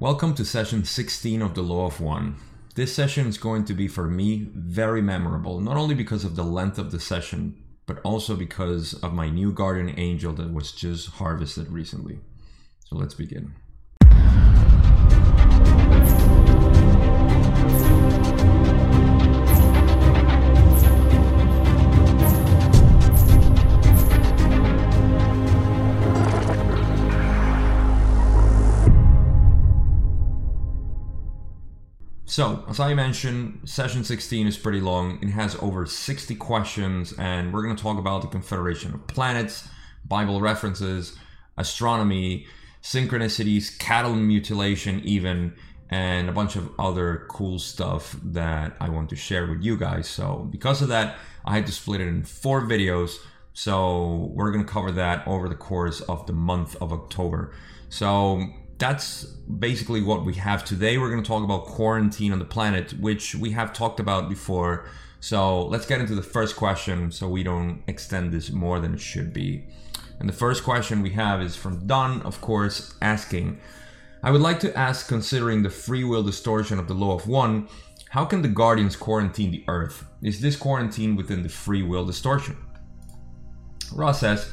Welcome to session 16 of the Law of One. This session is going to be for me very memorable, not only because of the length of the session, but also because of my new guardian angel that was just harvested recently. So let's begin. So, as I mentioned, session 16 is pretty long. It has over 60 questions, and we're going to talk about the Confederation of Planets, Bible references, astronomy, synchronicities, cattle mutilation, even, and a bunch of other cool stuff that I want to share with you guys. So, because of that, I had to split it in four videos. So, we're going to cover that over the course of the month of October. So, that's basically what we have today. We're going to talk about quarantine on the planet, which we have talked about before. So let's get into the first question so we don't extend this more than it should be. And the first question we have is from Don, of course, asking I would like to ask, considering the free will distortion of the law of one, how can the Guardians quarantine the Earth? Is this quarantine within the free will distortion? Ra says,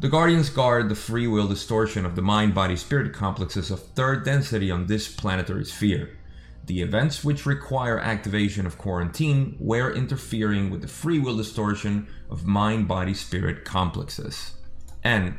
the Guardians guard the free will distortion of the mind body spirit complexes of third density on this planetary sphere. The events which require activation of quarantine were interfering with the free will distortion of mind body spirit complexes. And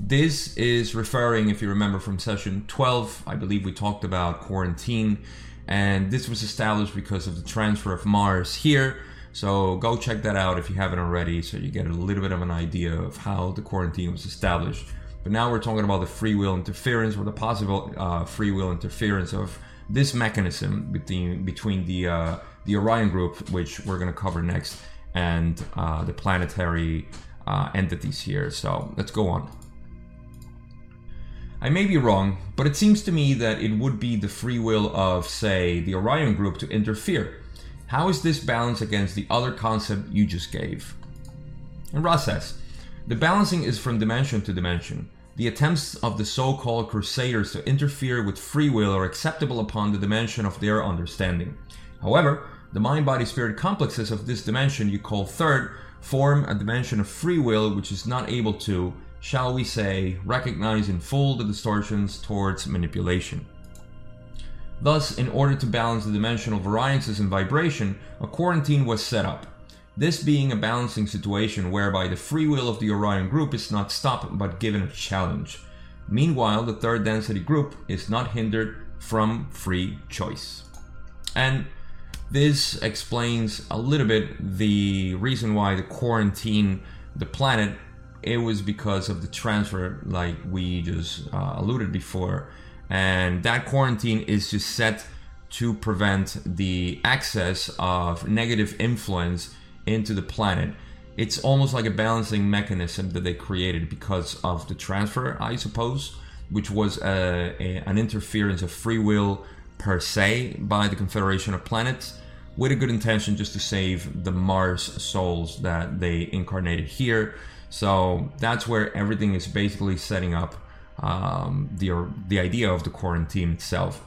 this is referring, if you remember from session 12, I believe we talked about quarantine, and this was established because of the transfer of Mars here so go check that out if you haven't already, so you get a little bit of an idea of how the quarantine was established. But now we're talking about the free will interference or the possible uh, free will interference of this mechanism between between the uh, the Orion group, which we're going to cover next, and uh, the planetary uh, entities here. So let's go on. I may be wrong, but it seems to me that it would be the free will of, say, the Orion group to interfere how is this balanced against the other concept you just gave? And Ra says, the balancing is from dimension to dimension. The attempts of the so called crusaders to interfere with free will are acceptable upon the dimension of their understanding. However, the mind body spirit complexes of this dimension you call third form a dimension of free will which is not able to, shall we say, recognize in full the distortions towards manipulation. Thus, in order to balance the dimensional variances in vibration, a quarantine was set up. This being a balancing situation whereby the free will of the Orion group is not stopped but given a challenge. Meanwhile, the third density group is not hindered from free choice. And this explains a little bit the reason why the quarantine the planet it was because of the transfer like we just uh, alluded before and that quarantine is just set to prevent the access of negative influence into the planet. It's almost like a balancing mechanism that they created because of the transfer, I suppose, which was a, a, an interference of free will per se by the Confederation of Planets with a good intention just to save the Mars souls that they incarnated here. So that's where everything is basically setting up um, the the idea of the quarantine itself.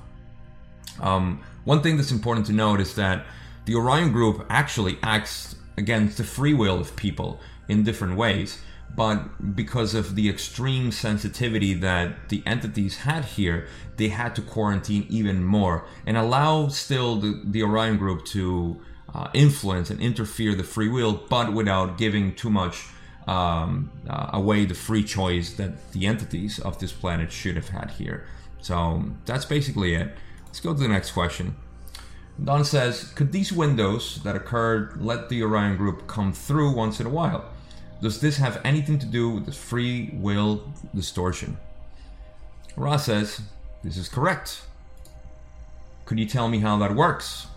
Um, one thing that's important to note is that the Orion Group actually acts against the free will of people in different ways, but because of the extreme sensitivity that the entities had here, they had to quarantine even more and allow still the, the Orion Group to uh, influence and interfere the free will, but without giving too much um, uh, away the free choice that the entities of this planet should have had here. So that's basically it. Let's go to the next question. Don says, could these windows that occurred let the Orion group come through once in a while? Does this have anything to do with the free will distortion? Ra says, this is correct. Could you tell me how that works?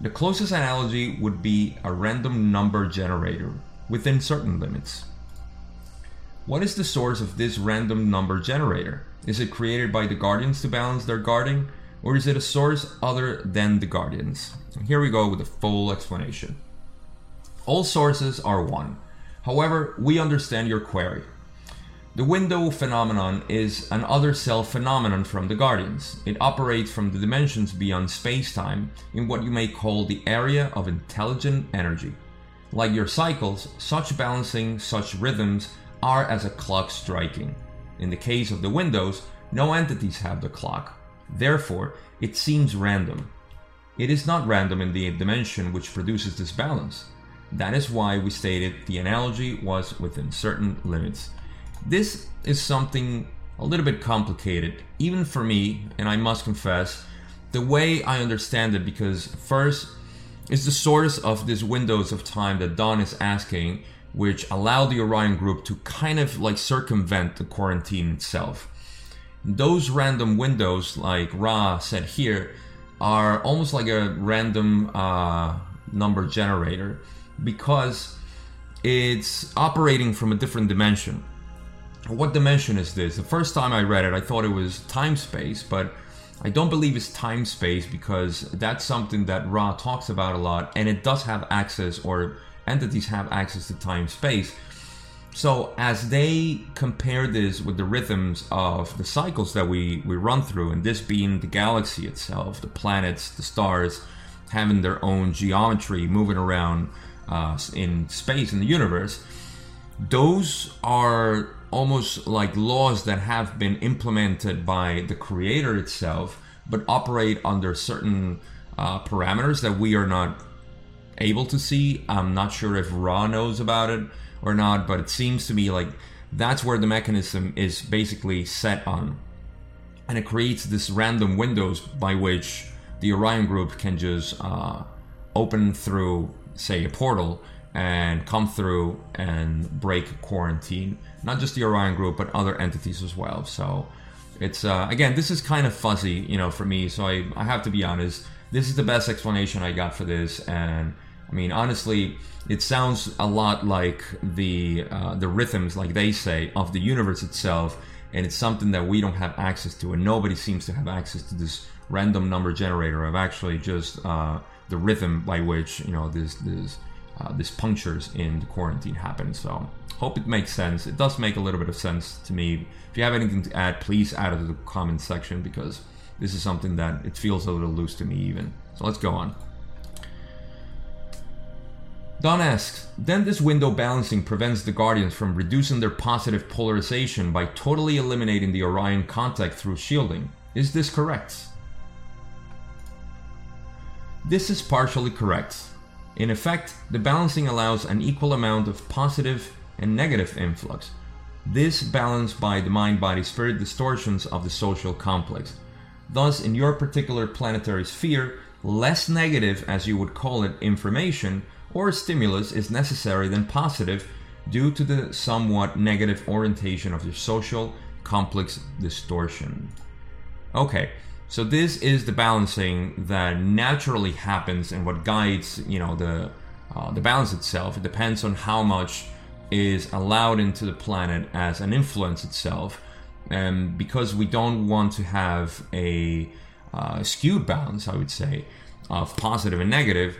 The closest analogy would be a random number generator within certain limits. What is the source of this random number generator? Is it created by the Guardians to balance their guarding, or is it a source other than the Guardians? Here we go with a full explanation. All sources are one. However, we understand your query. The window phenomenon is an other self phenomenon from the Guardians. It operates from the dimensions beyond space time in what you may call the area of intelligent energy. Like your cycles, such balancing, such rhythms are as a clock striking. In the case of the windows, no entities have the clock. Therefore, it seems random. It is not random in the dimension which produces this balance. That is why we stated the analogy was within certain limits. This is something a little bit complicated, even for me, and I must confess, the way I understand it, because first is the source of these windows of time that Don is asking, which allow the Orion group to kind of like circumvent the quarantine itself. Those random windows, like Ra said here, are almost like a random uh, number generator because it's operating from a different dimension what dimension is this? The first time I read it, I thought it was time space, but I don't believe it's time space because that's something that Ra talks about a lot, and it does have access, or entities have access to time space. So as they compare this with the rhythms of the cycles that we, we run through, and this being the galaxy itself, the planets, the stars, having their own geometry moving around uh, in space in the universe, those are almost like laws that have been implemented by the creator itself, but operate under certain uh, parameters that we are not able to see. I'm not sure if Ra knows about it or not, but it seems to me like that's where the mechanism is basically set on. And it creates this random windows by which the Orion group can just uh, open through, say, a portal and come through and break quarantine. Not just the Orion group, but other entities as well. So it's uh, again, this is kind of fuzzy, you know, for me. So I, I have to be honest. This is the best explanation I got for this, and I mean, honestly, it sounds a lot like the uh, the rhythms, like they say, of the universe itself, and it's something that we don't have access to, and nobody seems to have access to this random number generator of actually just uh, the rhythm by which you know this this uh, these punctures in the quarantine happen. So hope it makes sense. It does make a little bit of sense to me. If you have anything to add, please add it to the comment section because this is something that it feels a little loose to me even. So let's go on. Don asks, then this window balancing prevents the Guardians from reducing their positive polarization by totally eliminating the Orion contact through shielding. Is this correct? This is partially correct. In effect, the balancing allows an equal amount of positive and negative influx. This balanced by the mind body spirit distortions of the social complex. Thus, in your particular planetary sphere, less negative, as you would call it, information or stimulus is necessary than positive due to the somewhat negative orientation of your social complex distortion. Okay, so this is the balancing that naturally happens and what guides, you know, the uh, the balance itself. It depends on how much is allowed into the planet as an influence itself, and because we don't want to have a uh, skewed balance, I would say, of positive and negative.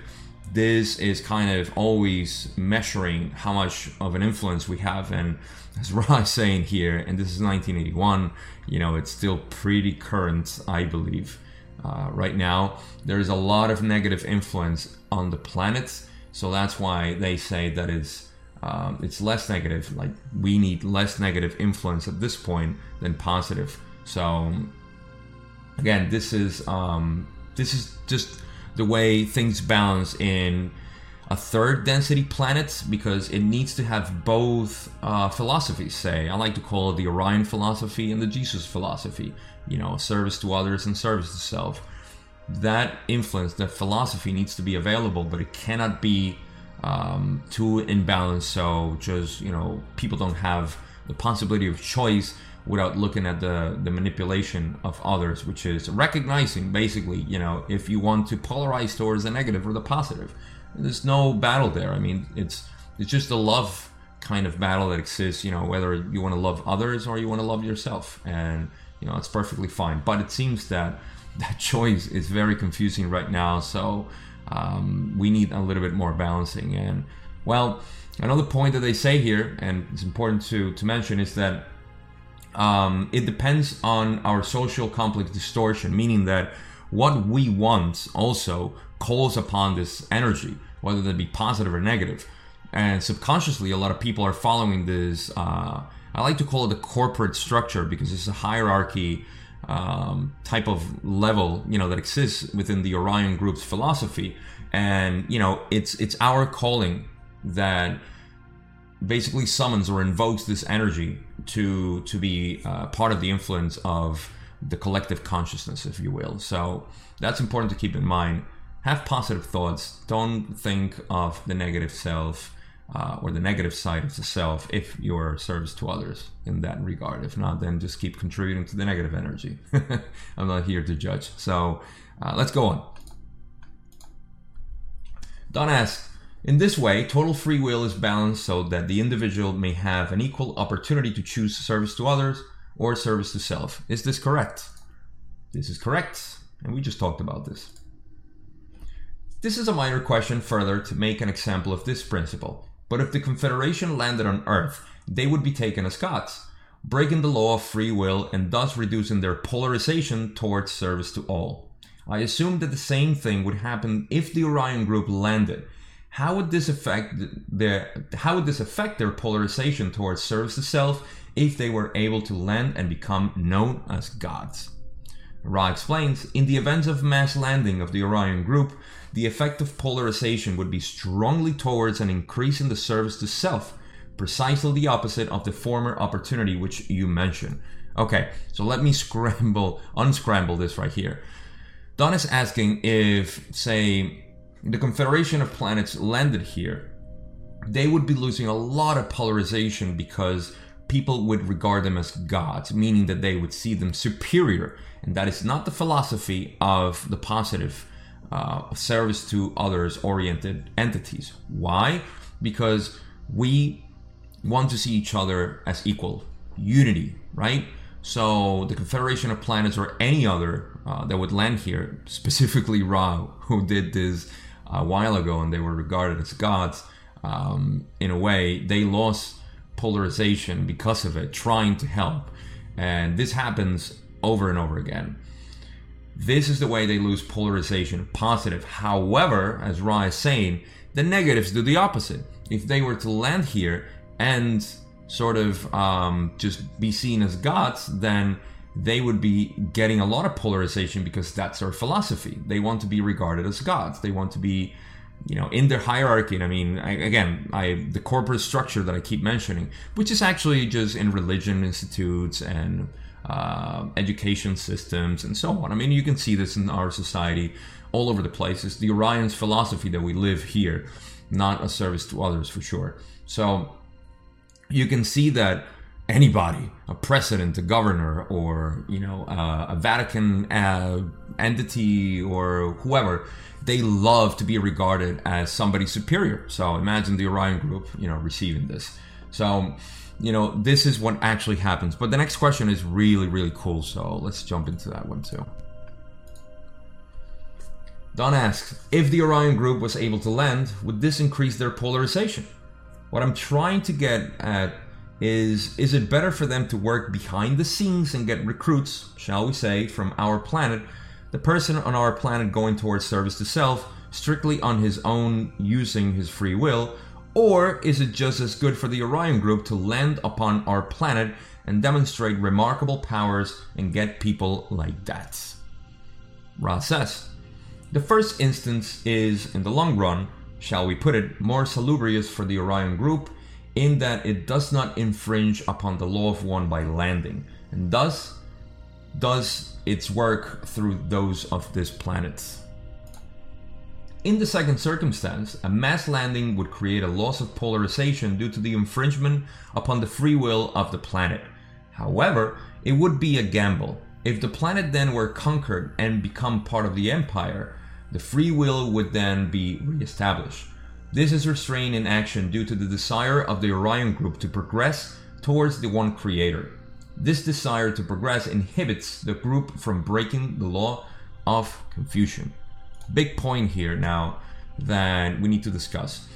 This is kind of always measuring how much of an influence we have, and as Ra is saying here, and this is 1981, you know, it's still pretty current, I believe. Uh, right now, there is a lot of negative influence on the planet, so that's why they say that it's um, it's less negative. Like we need less negative influence at this point than positive. So again, this is um, this is just the way things balance in a third density planet because it needs to have both uh, philosophies. Say, I like to call it the Orion philosophy and the Jesus philosophy. You know, service to others and service to self. That influence, that philosophy needs to be available, but it cannot be um, too imbalanced. So just you know, people don't have the possibility of choice without looking at the the manipulation of others, which is recognizing basically, you know, if you want to polarize towards the negative or the positive there's no battle there. I mean, it's it's just a love kind of battle that exists. You know, whether you want to love others or you want to love yourself, and you know, it's perfectly fine. But it seems that that choice is very confusing right now. So um, we need a little bit more balancing. And well, another point that they say here, and it's important to to mention, is that um, it depends on our social complex distortion, meaning that what we want also calls upon this energy, whether that be positive or negative. And subconsciously, a lot of people are following this. Uh, I like to call it the corporate structure because it's a hierarchy um, type of level, you know, that exists within the Orion Group's philosophy. And you know, it's it's our calling that basically summons or invokes this energy to to be uh, part of the influence of the collective consciousness, if you will. So that's important to keep in mind. Have positive thoughts. Don't think of the negative self uh, or the negative side of the self if you're service to others in that regard. If not, then just keep contributing to the negative energy. I'm not here to judge. So uh, let's go on. Don asks, in this way, total free will is balanced so that the individual may have an equal opportunity to choose service to others or service to self. Is this correct? This is correct, and we just talked about this. This is a minor question further to make an example of this principle. But if the Confederation landed on Earth, they would be taken as gods, breaking the law of free will and thus reducing their polarization towards service to all. I assume that the same thing would happen if the Orion group landed how would this affect their how would this affect their polarization towards service to self if they were able to land and become known as gods? Ra explains, in the event of mass landing of the Orion group, the effect of polarization would be strongly towards an increase in the service to self, precisely the opposite of the former opportunity which you mentioned. Okay, so let me scramble, unscramble this right here. Don is asking if, say, the Confederation of Planets landed here, they would be losing a lot of polarization because people would regard them as gods, meaning that they would see them superior. And that is not the philosophy of the positive uh, service to others oriented entities. Why? Because we want to see each other as equal, unity, right? So the Confederation of Planets or any other uh, that would land here, specifically Ra, who did this a while ago and they were regarded as gods, um, in a way, they lost polarization because of it, trying to help. And this happens over and over again. This is the way they lose polarization, positive. However, as Ra is saying, the negatives do the opposite. If they were to land here and sort of um, just be seen as gods, then they would be getting a lot of polarization because that's their philosophy. They want to be regarded as gods. They want to be, you know, in their hierarchy. And I mean, I, again, I the corporate structure that I keep mentioning, which is actually just in religion institutes and uh, education systems and so on. I mean, you can see this in our society all over the place. It's the Orion's philosophy that we live here, not a service to others for sure. So you can see that anybody, a president, a governor, or you know, uh, a Vatican uh, entity or whoever, they love to be regarded as somebody superior. So imagine the Orion Group, you know, receiving this. So, you know, this is what actually happens. But the next question is really, really cool. So let's jump into that one too. Don asks, if the Orion Group was able to land, would this increase their polarization? What I'm trying to get at is is it better for them to work behind the scenes and get recruits, shall we say, from our planet, the person on our planet going towards service to self, strictly on his own using his free will, or is it just as good for the Orion group to land upon our planet and demonstrate remarkable powers and get people like that? Ra says, the first instance is, in the long run, shall we put it, more salubrious for the Orion group in that it does not infringe upon the law of one by landing, and thus does its work through those of this planet. In the second circumstance, a mass landing would create a loss of polarization due to the infringement upon the free will of the planet. However, it would be a gamble. If the planet then were conquered and become part of the empire, the free will would then be re-established. This is restrained in action due to the desire of the Orion group to progress towards the one creator. This desire to progress inhibits the group from breaking the law of confusion. Big point here now that we need to discuss.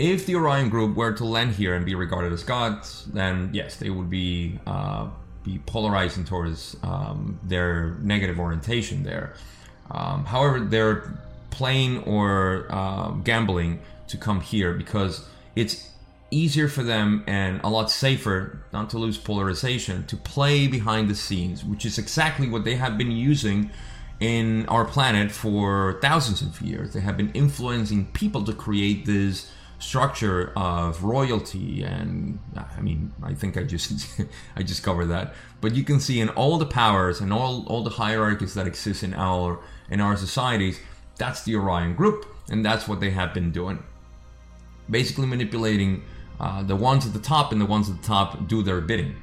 If the Orion group were to land here and be regarded as gods, then yes, they would be uh, be polarizing towards um, their negative orientation there. Um, however, they're playing or uh, gambling to come here because it's easier for them and a lot safer not to lose polarization to play behind the scenes, which is exactly what they have been using in our planet for thousands of years. They have been influencing people to create this structure of royalty and I mean I think I just I just covered that but you can see in all the powers and all all the hierarchies that exist in our in our societies that's the Orion group and that's what they have been doing. Basically manipulating uh, the ones at the top and the ones at the top do their bidding.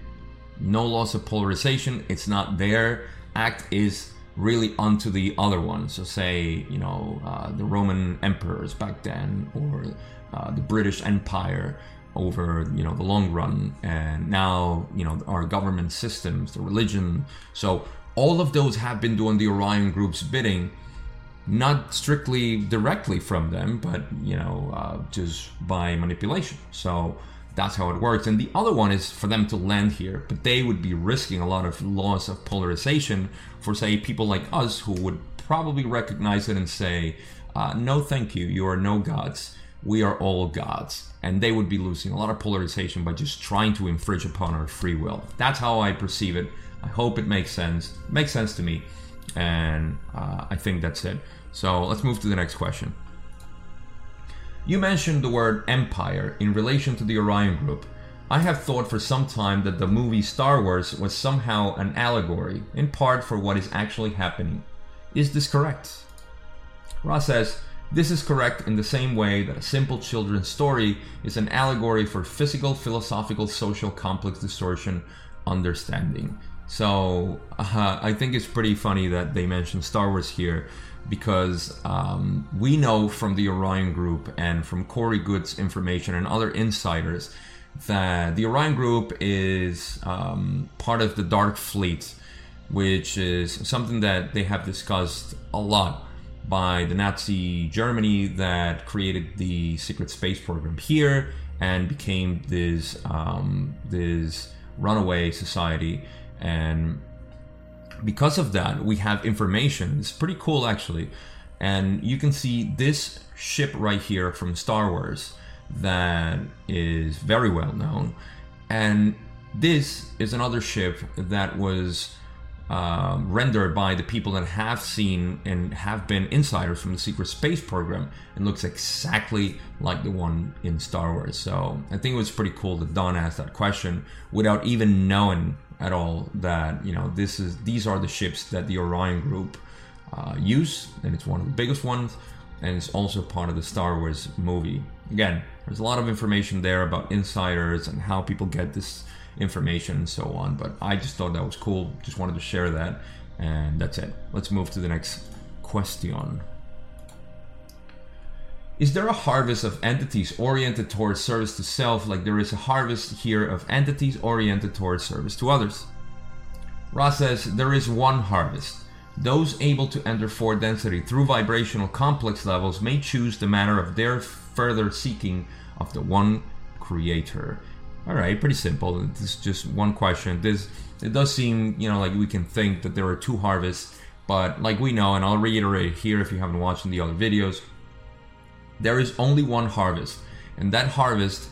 No loss of polarization it's not their act is really onto the other one so say you know uh, the Roman emperors back then or uh, the British Empire over you know the long run, and now you know our government systems, the religion. So all of those have been doing the Orion Group's bidding, not strictly directly from them, but you know uh, just by manipulation. So that's how it works. And the other one is for them to land here, but they would be risking a lot of loss of polarization for say people like us who would probably recognize it and say, uh, no, thank you, you are no gods we are all gods. And they would be losing a lot of polarization by just trying to infringe upon our free will. That's how I perceive it. I hope it makes sense. It makes sense to me. And uh, I think that's it. So let's move to the next question. You mentioned the word empire in relation to the Orion Group. I have thought for some time that the movie Star Wars was somehow an allegory, in part for what is actually happening. Is this correct? Ra says, this is correct in the same way that a simple children's story is an allegory for physical, philosophical, social, complex distortion understanding. So uh, I think it's pretty funny that they mentioned Star Wars here because um, we know from the Orion Group and from Corey Goode's information and other insiders that the Orion Group is um, part of the Dark Fleet, which is something that they have discussed a lot by the Nazi Germany that created the secret space program here and became this um, this runaway society and because of that we have information. It's pretty cool actually. And you can see this ship right here from Star Wars that is very well known. And this is another ship that was um, rendered by the people that have seen and have been insiders from the secret space program and looks exactly like the one in Star Wars. So I think it was pretty cool that Don asked that question without even knowing at all that you know this is these are the ships that the Orion Group uh, use, and it's one of the biggest ones, and it's also part of the Star Wars movie. Again, there's a lot of information there about insiders and how people get this information and so on. But I just thought that was cool. Just wanted to share that. And that's it. Let's move to the next question. Is there a harvest of entities oriented towards service to self, like there is a harvest here of entities oriented towards service to others? Ra says there is one harvest. Those able to enter four density through vibrational complex levels may choose the manner of their further seeking of the one creator. All right, pretty simple. This is just one question. This it does seem, you know, like we can think that there are two harvests, but like we know, and I'll reiterate here if you haven't watched the other videos, there is only one harvest, and that harvest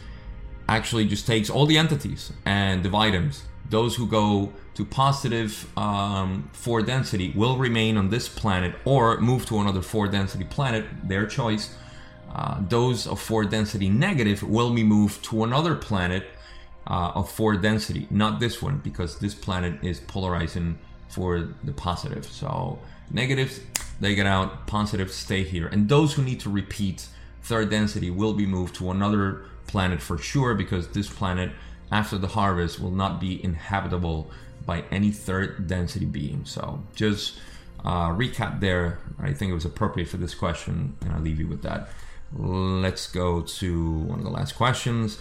actually just takes all the entities and divide them. Those who go to positive um, four density will remain on this planet or move to another four density planet, their choice. Uh, those of four density negative will be moved to another planet uh, of four density, not this one because this planet is polarizing for the positive. So negatives, they get out, positives stay here. And those who need to repeat third density will be moved to another planet for sure because this planet after the harvest will not be inhabitable by any third density being. So just uh, recap there. I think it was appropriate for this question, and I'll leave you with that. Let's go to one of the last questions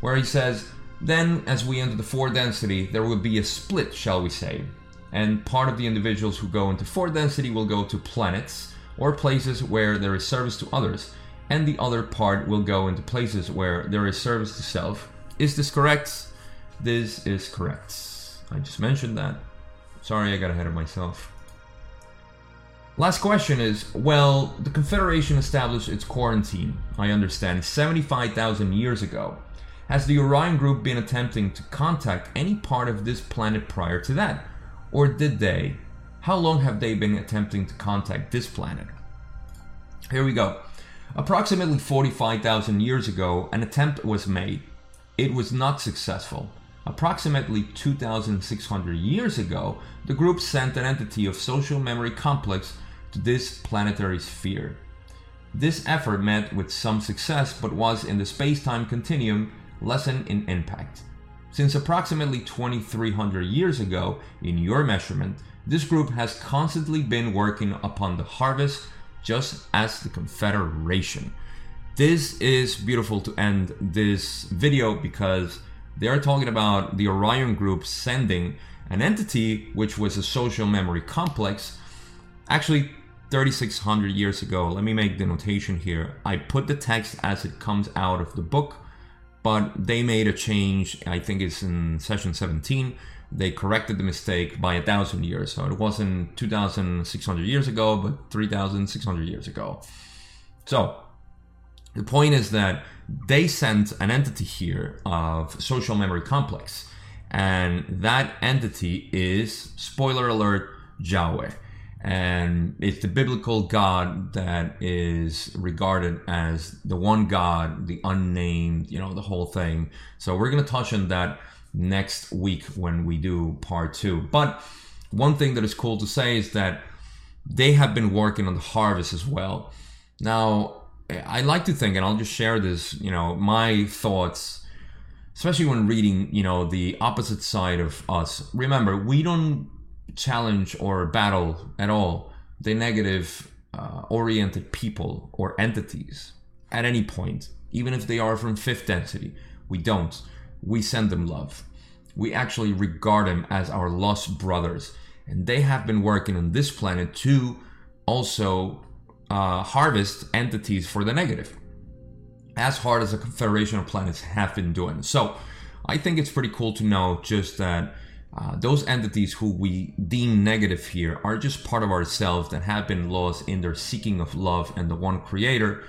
where he says, then, as we enter the four density, there will be a split, shall we say. And part of the individuals who go into four density will go to planets or places where there is service to others, and the other part will go into places where there is service to self. Is this correct? This is correct. I just mentioned that. Sorry, I got ahead of myself. Last question is well, the Confederation established its quarantine, I understand, 75,000 years ago. Has the Orion Group been attempting to contact any part of this planet prior to that? Or did they? How long have they been attempting to contact this planet? Here we go. Approximately 45,000 years ago, an attempt was made. It was not successful. Approximately 2,600 years ago, the group sent an entity of social memory complex to this planetary sphere. This effort met with some success but was in the space time continuum lessen in impact. Since approximately 2300 years ago, in your measurement, this group has constantly been working upon the harvest just as the Confederation. This is beautiful to end this video because they're talking about the Orion Group sending an entity which was a social memory complex actually 3600 years ago. Let me make the notation here. I put the text as it comes out of the book, but they made a change, I think it's in session 17 they corrected the mistake by a thousand years. So it wasn't 2,600 years ago, but 3,600 years ago. So the point is that they sent an entity here of social memory complex, and that entity is spoiler alert Yahweh. And it's the biblical God that is regarded as the one God, the unnamed, you know, the whole thing. So we're going to touch on that next week when we do part two. But one thing that is cool to say is that they have been working on the harvest as well. Now, I like to think, and I'll just share this, you know, my thoughts, especially when reading, you know, the opposite side of us. Remember, we don't challenge or battle at all the negative uh, oriented people or entities at any point, even if they are from fifth density. We don't we send them love. We actually regard them as our lost brothers. And they have been working on this planet to also uh, harvest entities for the negative, as hard as the Confederation of Planets have been doing. So I think it's pretty cool to know just that uh, those entities who we deem negative here are just part of ourselves that have been lost in their seeking of love and the one creator.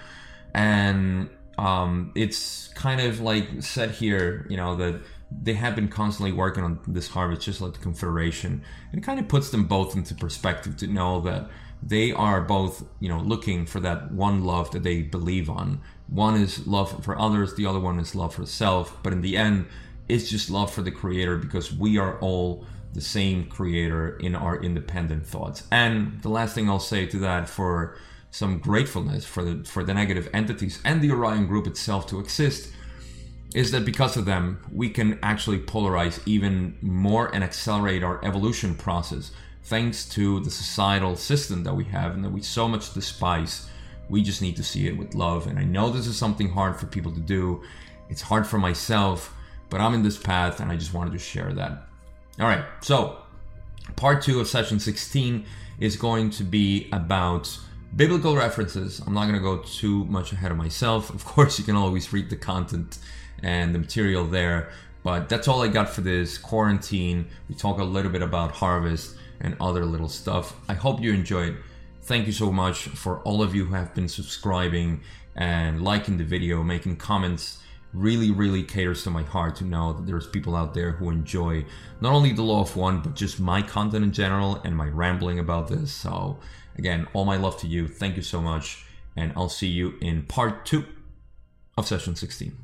And um, it's kind of like said here, you know, that they have been constantly working on this harvest, just like the Confederation. And it kind of puts them both into perspective to know that they are both, you know, looking for that one love that they believe on. One is love for others, the other one is love for self. But in the end, it's just love for the Creator because we are all the same Creator in our independent thoughts. And the last thing I'll say to that for some gratefulness for the for the negative entities and the Orion group itself to exist is that because of them we can actually polarize even more and accelerate our evolution process thanks to the societal system that we have and that we so much despise. We just need to see it with love. And i know this is something hard for people to do. It's hard for myself but i'm in this path and i just wanted to share that. All right. So part two of session 16 is going to be about biblical references. I'm not going to go too much ahead of myself. Of course, you can always read the content and the material there. But that's all I got for this quarantine. We talk a little bit about harvest and other little stuff. I hope you enjoyed. Thank you so much for all of you who have been subscribing and liking the video, making comments. Really, really caters to my heart to know that there's people out there who enjoy not only the Law of One, but just my content in general and my rambling about this. So Again, all my love to you. Thank you so much. And I'll see you in part two of session 16.